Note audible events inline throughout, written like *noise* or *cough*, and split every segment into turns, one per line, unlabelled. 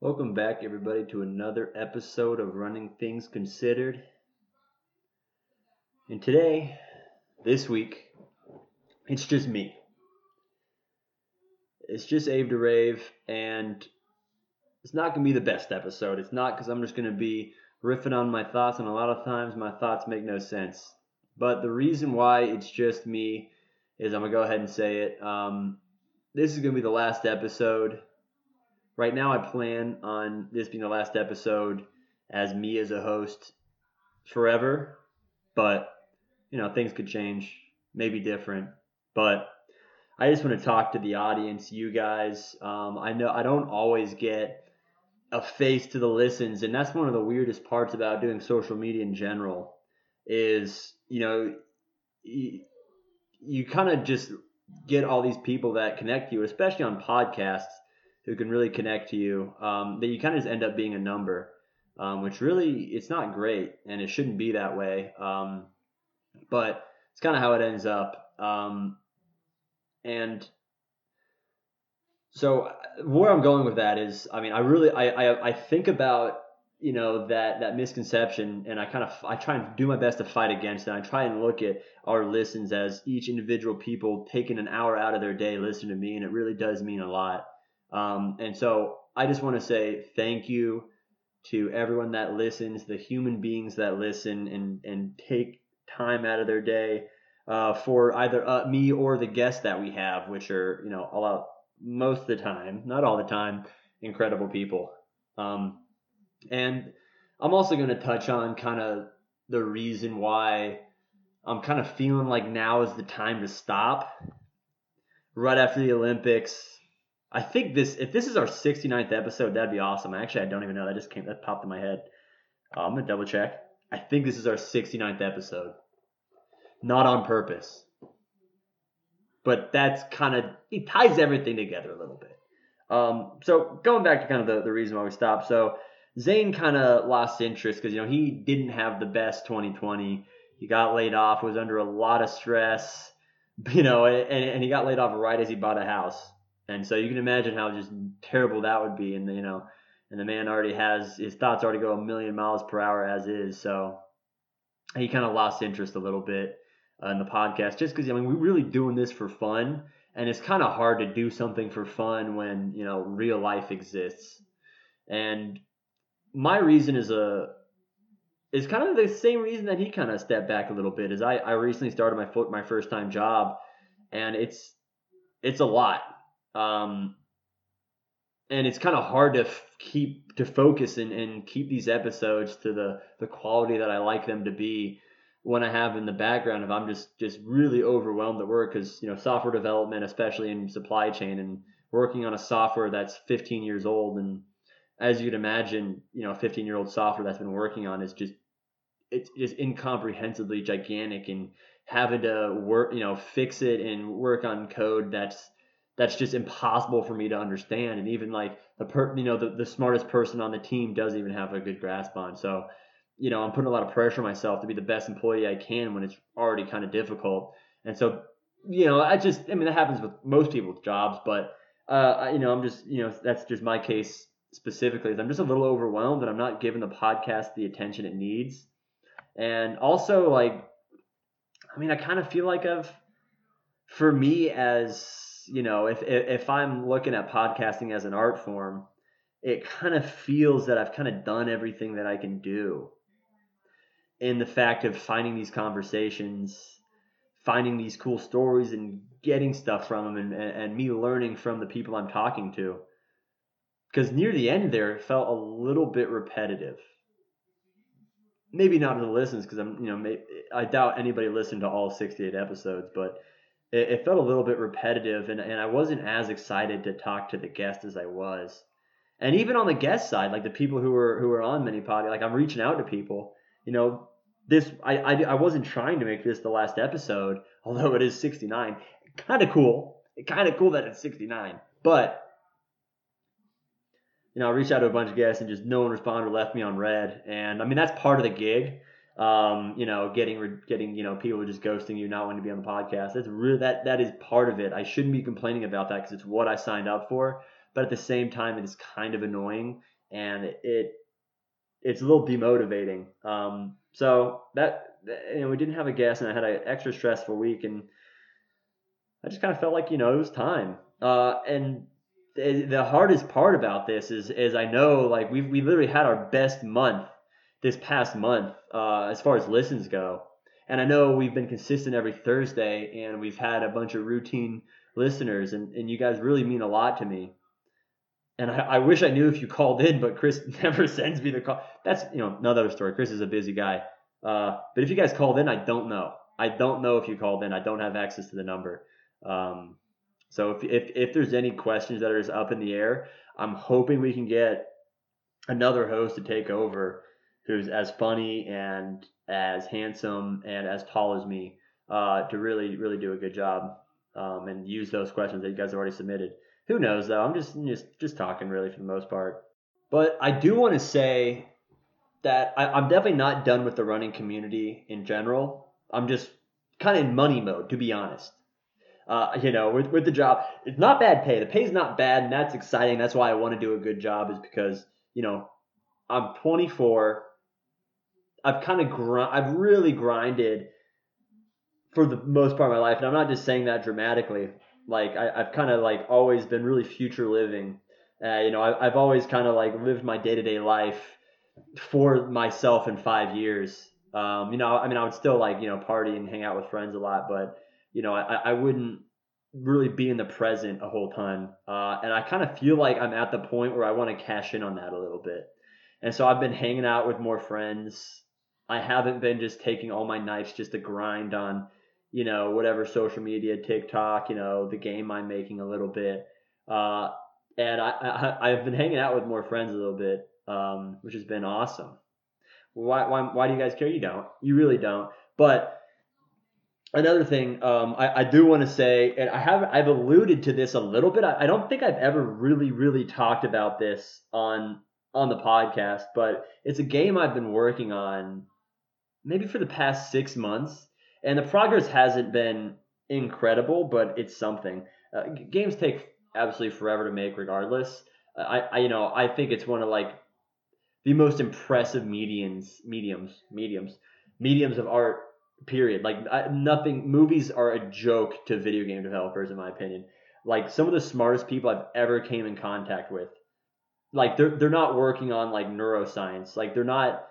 Welcome back, everybody, to another episode of Running Things Considered. And today, this week, it's just me. It's just Abe to Rave, and it's not going to be the best episode. It's not because I'm just going to be riffing on my thoughts, and a lot of times my thoughts make no sense. But the reason why it's just me is I'm going to go ahead and say it. Um, this is going to be the last episode right now I plan on this being the last episode as me as a host forever, but you know, things could change, maybe different, but I just want to talk to the audience, you guys. Um, I know I don't always get a face to the listens, and that's one of the weirdest parts about doing social media in general. Is you know, you, you kind of just get all these people that connect you, especially on podcasts who can really connect to you, um, that you kind of just end up being a number, um, which really it's not great and it shouldn't be that way. Um, but it's kind of how it ends up. Um, and so where I'm going with that is, I mean, I really I, I, I think about you know that that misconception and i kind of i try and do my best to fight against it i try and look at our listens as each individual people taking an hour out of their day listening to me and it really does mean a lot um, and so I just want to say thank you to everyone that listens, the human beings that listen and, and take time out of their day uh, for either uh, me or the guests that we have, which are, you know, a lot, most of the time, not all the time, incredible people. Um, and I'm also going to touch on kind of the reason why I'm kind of feeling like now is the time to stop. Right after the Olympics, I think this if this is our 69th episode, that'd be awesome. Actually, I don't even know. That just came that popped in my head. Uh, I'm gonna double check. I think this is our 69th episode. Not on purpose. But that's kind of it ties everything together a little bit. Um, so going back to kind of the, the reason why we stopped. So Zane kind of lost interest because you know he didn't have the best 2020. He got laid off, was under a lot of stress, *laughs* you know, and, and he got laid off right as he bought a house. And so you can imagine how just terrible that would be. And you know, and the man already has his thoughts already go a million miles per hour as is. So he kind of lost interest a little bit uh, in the podcast, just because I mean we're really doing this for fun, and it's kind of hard to do something for fun when you know real life exists. And my reason is a is kind of the same reason that he kind of stepped back a little bit. Is I I recently started my foot my first time job, and it's it's a lot um, and it's kind of hard to f- keep to focus and, and keep these episodes to the the quality that I like them to be when I have in the background if I'm just just really overwhelmed at work because you know software development especially in supply chain and working on a software that's 15 years old and as you'd imagine you know 15 year old software that's been working on is just it's just incomprehensibly gigantic and having to work you know fix it and work on code that's that's just impossible for me to understand. And even like the per, you know, the, the smartest person on the team doesn't even have a good grasp on. So, you know, I'm putting a lot of pressure on myself to be the best employee I can when it's already kind of difficult. And so, you know, I just, I mean, that happens with most people's jobs, but, uh, you know, I'm just, you know, that's just my case specifically. Is I'm just a little overwhelmed and I'm not giving the podcast the attention it needs. And also, like, I mean, I kind of feel like I've, for me as you know, if if I'm looking at podcasting as an art form, it kind of feels that I've kind of done everything that I can do. In the fact of finding these conversations, finding these cool stories, and getting stuff from them, and, and, me learning from the people I'm talking to. Because near the end there, it felt a little bit repetitive. Maybe not to the listeners, because I'm, you know, I doubt anybody listened to all 68 episodes, but it, it felt a little bit repetitive, and, and I wasn't as excited to talk to the guest as I was. And even on the guest side, like the people who were who were on mini Potty, like I'm reaching out to people. You know, this I, I I wasn't trying to make this the last episode, *laughs* although it is 69. Kind of cool. Kind of cool that it's 69, but you know, I reached out to a bunch of guests and just no one responded or left me on red. And I mean, that's part of the gig um, you know, getting getting you know people just ghosting you, not wanting to be on the podcast. That's really that that is part of it. I shouldn't be complaining about that because it's what I signed up for. but at the same time, it is kind of annoying and it it's a little demotivating. Um, so that you know, we didn't have a guest, and I had an extra stressful week, and I just kind of felt like you know it was time. Uh, and the hardest part about this is is I know like we we literally had our best month this past month uh, as far as listens go, and I know we've been consistent every Thursday, and we've had a bunch of routine listeners, and, and you guys really mean a lot to me. And I, I wish I knew if you called in, but Chris *laughs* never sends me the call. That's you know another story. Chris is a busy guy. Uh, but if you guys called in, I don't know. I don't know if you called in. I don't have access to the number. Um, so if, if if there's any questions that are just up in the air, I'm hoping we can get another host to take over who's as funny and as handsome and as tall as me uh, to really really do a good job um, and use those questions that you guys have already submitted. Who knows though? I'm just just just talking really for the most part. But I do want to say that I, I'm definitely not done with the running community in general. I'm just kind of in money mode, to be honest. Uh, you know, with, with the job, it's not bad pay. The pay's not bad, and that's exciting. That's why I want to do a good job, is because you know, I'm 24. I've kind of grind. I've really grinded for the most part of my life, and I'm not just saying that dramatically. Like I, have kind of like always been really future living. Uh, you know, I, I've always kind of like lived my day to day life for myself in five years. Um, you know, I mean, I would still like, you know, party and hang out with friends a lot, but, you know, I, I wouldn't really be in the present a whole ton. Uh, and I kind of feel like I'm at the point where I want to cash in on that a little bit. And so I've been hanging out with more friends. I haven't been just taking all my nights just to grind on, you know, whatever social media, TikTok, you know, the game I'm making a little bit. Uh, and I, I, I've been hanging out with more friends a little bit um, which has been awesome. Why, why, why do you guys care? You don't. You really don't. But another thing um, I, I do want to say, and I have I've alluded to this a little bit. I, I don't think I've ever really really talked about this on on the podcast, but it's a game I've been working on maybe for the past six months, and the progress hasn't been incredible, but it's something. Uh, games take absolutely forever to make, regardless. I, I you know I think it's one of like the most impressive mediums, mediums, mediums, mediums of art. Period. Like I, nothing. Movies are a joke to video game developers, in my opinion. Like some of the smartest people I've ever came in contact with. Like they're they're not working on like neuroscience. Like they're not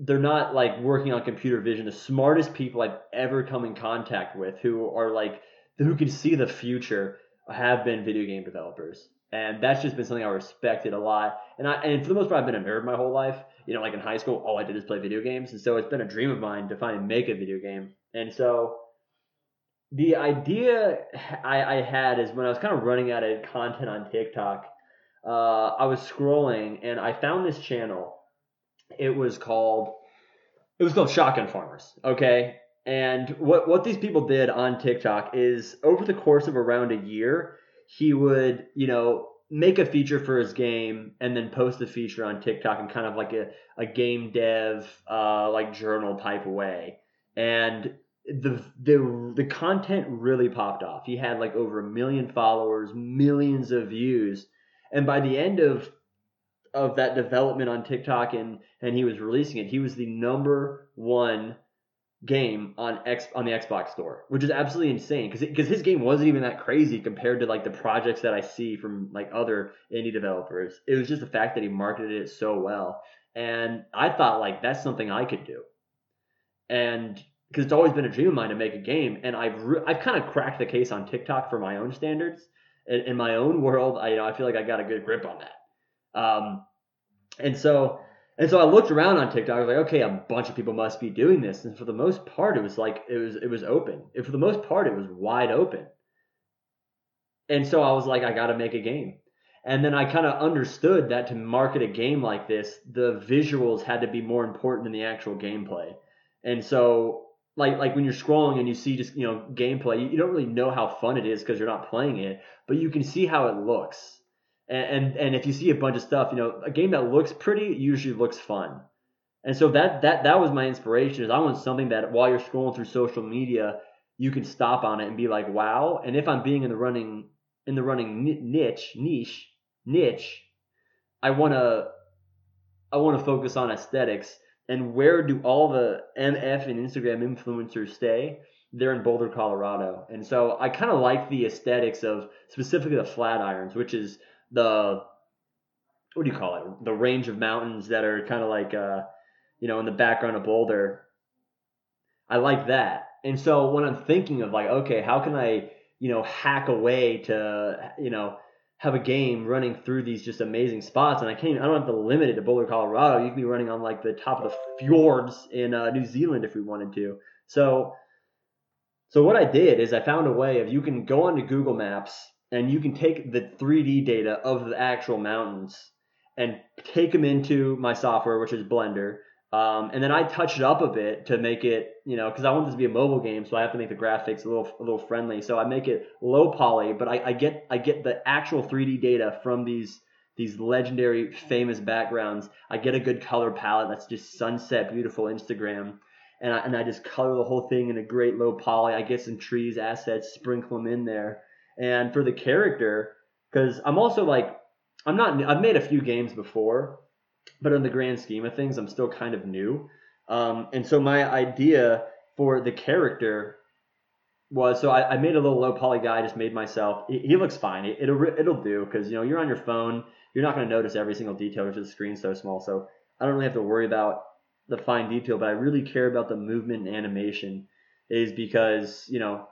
they're not like working on computer vision. The smartest people I've ever come in contact with who are like who can see the future have been video game developers and that's just been something I respected a lot. And I and for the most part, I've been a nerd my whole life. You know, like in high school, all I did is play video games, and so it's been a dream of mine to finally make a video game. And so the idea I, I had is when I was kind of running out of content on TikTok, uh, I was scrolling and I found this channel. It was called it was called Shotgun Farmers. Okay. And what, what these people did on TikTok is over the course of around a year, he would, you know, make a feature for his game and then post the feature on TikTok in kind of like a, a game dev uh, like journal type way. And the the the content really popped off. He had like over a million followers, millions of views, and by the end of of that development on TikTok and and he was releasing it, he was the number one game on X on the Xbox store, which is absolutely insane because because his game wasn't even that crazy compared to like the projects that I see from like other indie developers. It was just the fact that he marketed it so well, and I thought like that's something I could do, and because it's always been a dream of mine to make a game, and I've re- I've kind of cracked the case on TikTok for my own standards. In, in my own world, I you know I feel like I got a good grip on that, um, and so and so I looked around on TikTok. I was like, okay, a bunch of people must be doing this. And for the most part, it was like it was it was open. And for the most part, it was wide open. And so I was like, I got to make a game. And then I kind of understood that to market a game like this, the visuals had to be more important than the actual gameplay. And so, like like when you're scrolling and you see just you know gameplay, you don't really know how fun it is because you're not playing it, but you can see how it looks and, and if you see a bunch of stuff, you know, a game that looks pretty usually looks fun. And so that that that was my inspiration. Is I want something that while you're scrolling through social media, you can stop on it and be like, wow. And if I'm being in the running in the running niche, niche, niche, I want to I want to focus on aesthetics and where do all the MF and Instagram influencers stay? They're in Boulder, Colorado. And so I kind of like the aesthetics of specifically the Flatirons, which is the what do you call it? The range of mountains that are kind of like uh, you know, in the background of Boulder. I like that. And so when I'm thinking of like, okay, how can I, you know, hack a way to, you know, have a game running through these just amazing spots, and I can't. Even, I don't have to limit it to Boulder, Colorado. You can be running on like the top of the fjords in uh, New Zealand if we wanted to. So, so what I did is I found a way of you can go onto Google Maps and you can take the 3D data of the actual mountains and take them into my software, which is Blender, um, and then I touch it up a bit to make it, you know, because I want this to be a mobile game, so I have to make the graphics a little a little friendly. So I make it low poly, but I, I get I get the actual 3D data from these these legendary famous backgrounds. I get a good color palette that's just sunset, beautiful Instagram, and I, and I just color the whole thing in a great low poly. I get some trees, assets, sprinkle them in there, and for the character, because I'm also like I'm not I've made a few games before but in the grand scheme of things, I'm still kind of new. Um, and so my idea for the character was so I, I, made a little low poly guy. Just made myself. He, he looks fine. It, will it'll do because you know you're on your phone. You're not going to notice every single detail because the screen's so small. So I don't really have to worry about the fine detail. But I really care about the movement and animation, is because you know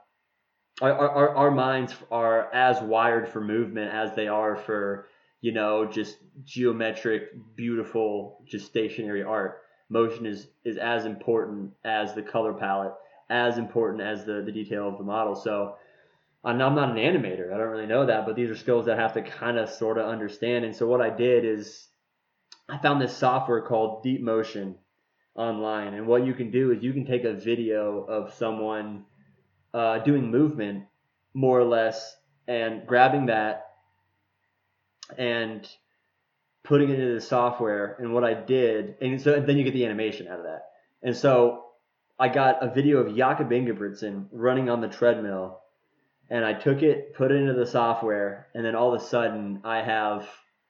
our, our, our minds are as wired for movement as they are for you know, just geometric, beautiful, just stationary art. Motion is is as important as the color palette, as important as the the detail of the model. So I'm not an animator. I don't really know that, but these are skills that I have to kind of sort of understand. And so what I did is I found this software called Deep Motion online. And what you can do is you can take a video of someone uh, doing movement, more or less, and grabbing that and putting it into the software. And what I did, and so and then you get the animation out of that. And so I got a video of Jakob Ingebrigtsen running on the treadmill, and I took it, put it into the software, and then all of a sudden I have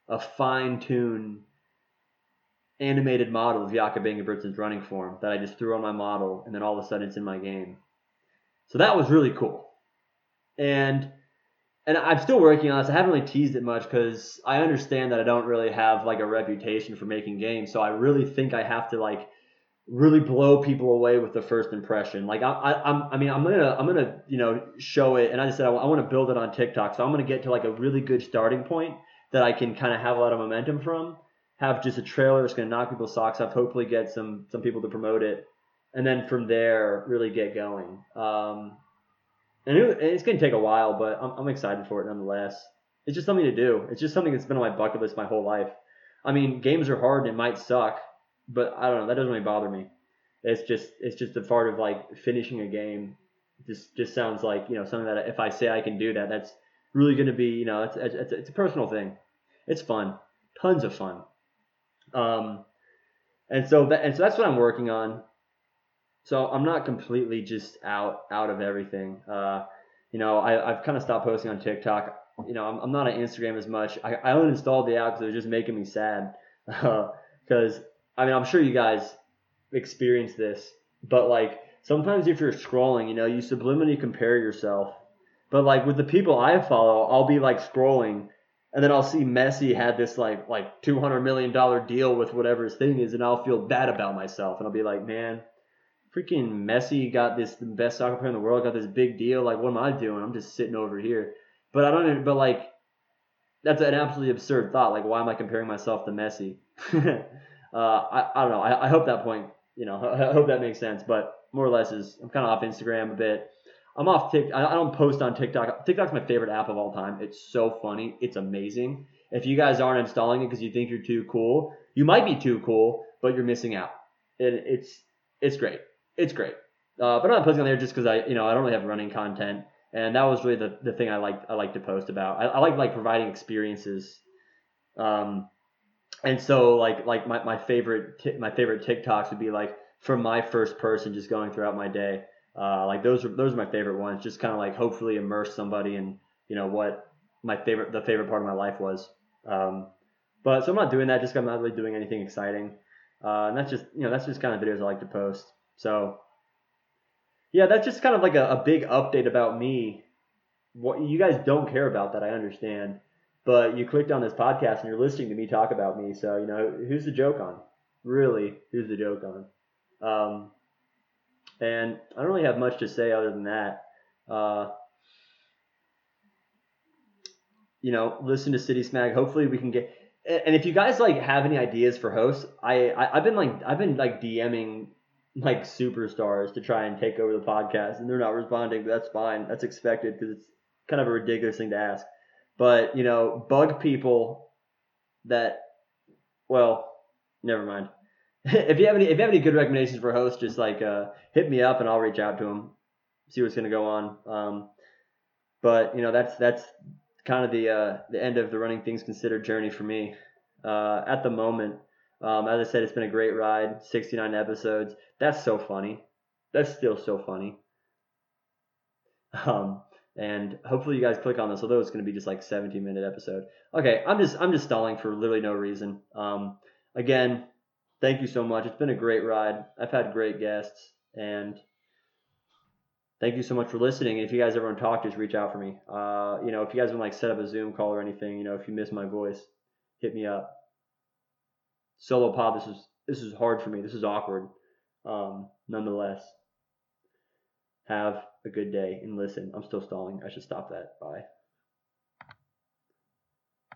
a fine-tuned animated model of Jakob Ingebrigtsen's running form that I just threw on my model, and then all of a sudden it's in my game. So that was really cool. And and I'm still working on this. I haven't really teased it much because I understand that I don't really have like a reputation for making games. So I really think I have to like really blow people away with the first impression. Like I, I, I'm, I mean, I'm gonna, I'm gonna, you know, show it. And I just said I, I want to build it on TikTok. So I'm gonna get to like a really good starting point that I can kind of have a lot of momentum from. Have just a trailer that's gonna knock people's socks off. Hopefully, get some some people to promote it, and then from there really get going. Um, and it, it's going to take a while, but I'm, I'm excited for it nonetheless. It's just something to do. It's just something that's been on my bucket list my whole life. I mean, games are hard and it might suck, but I don't know. That doesn't really bother me. It's just it's just a part of like finishing a game. Just just sounds like you know something that if I say I can do that, that's really going to be you know it's, it's it's a personal thing. It's fun, tons of fun. Um, and so that and so that's what I'm working on so I'm not completely just out out of everything. Uh, you know, I, I've kind of stopped posting on TikTok. You know, I'm, I'm not on Instagram as much. I, I uninstalled the app because it was just making me sad. Because *laughs* uh, I mean, I'm sure you guys experience this, but like sometimes if you're scrolling, you know, you subliminally compare yourself. But like with the people I follow, I'll be like scrolling, and then I'll see Messi had this like like 200 million dollar deal with whatever his thing is, and I'll feel bad about myself, and I'll be like, man freaking Messi got this the best soccer player in the world, got this big deal. Like, what am I doing? I'm just sitting over here. But I don't. Know, but like, that's an absolutely absurd thought. Like, why am I comparing myself to Messi? *laughs* uh, I, I don't know. I, I hope that point. You know, *laughs* I hope that makes sense. But more or less is I'm kind of off Instagram a bit. I'm off TikTok. I don't post on TikTok. TikTok's my favorite app of all time. It's so funny. It's amazing. If you guys aren't installing it because you think you're too cool, you might be too cool, but you're missing out. It, it's it's great it's great. Uh, but I'm not posting on there just because I, you know, I don't really have running content, and that was really the, the thing I like I like to post about. I, I like like providing experiences, um, and so like like my, my favorite t- my favorite TikToks would be like from my first person just going throughout my day. Uh, like those are those are my favorite ones. Just kind of like hopefully immerse somebody in you know what my favorite the favorite part of my life was. Um, but so I'm not doing that just I'm not really doing anything exciting. Uh, and that's just you know that's just kind of videos I like to post. So yeah, that's just kind of like a, a big update about me. What you guys don't care about that I understand, but you clicked on this podcast and you're listening to me talk about me. So you know who's the joke on? Really, who's the joke on? Um, and I don't really have much to say other than that. Uh, you know, listen to Citius Mag. Hopefully we can get. And if you guys like have any ideas for hosts, I, I I've been like I've been like DMing like superstars to try and take over the podcast, and they're not responding. But that's fine. That's expected because it's kind of a ridiculous thing to ask. But you know, bug people that. Well, never mind. *laughs* if you have any if you have any good recommendations for hosts, just like uh, hit me up and I'll reach out to them, see what's gonna go on. Um, but you know, that's that's kind of the uh, the end of the running things considered journey for me. Uh, at the moment, um, as I said, it's been a great ride. 69 episodes. That's so funny. That's still so funny. Um, and hopefully you guys click on this, although it's going to be just like 17 minute episode. Okay, I'm just I'm just stalling for literally no reason. Um, again, thank you so much. It's been a great ride. I've had great guests, and thank you so much for listening. If you guys ever want to talk, just reach out for me. Uh, you know, if you guys want to like set up a Zoom call or anything, you know, if you miss my voice, hit me up. Solo pod, this is this is hard for me. This is awkward. Um, nonetheless, have a good day and listen. I'm still stalling. I should stop that. Bye.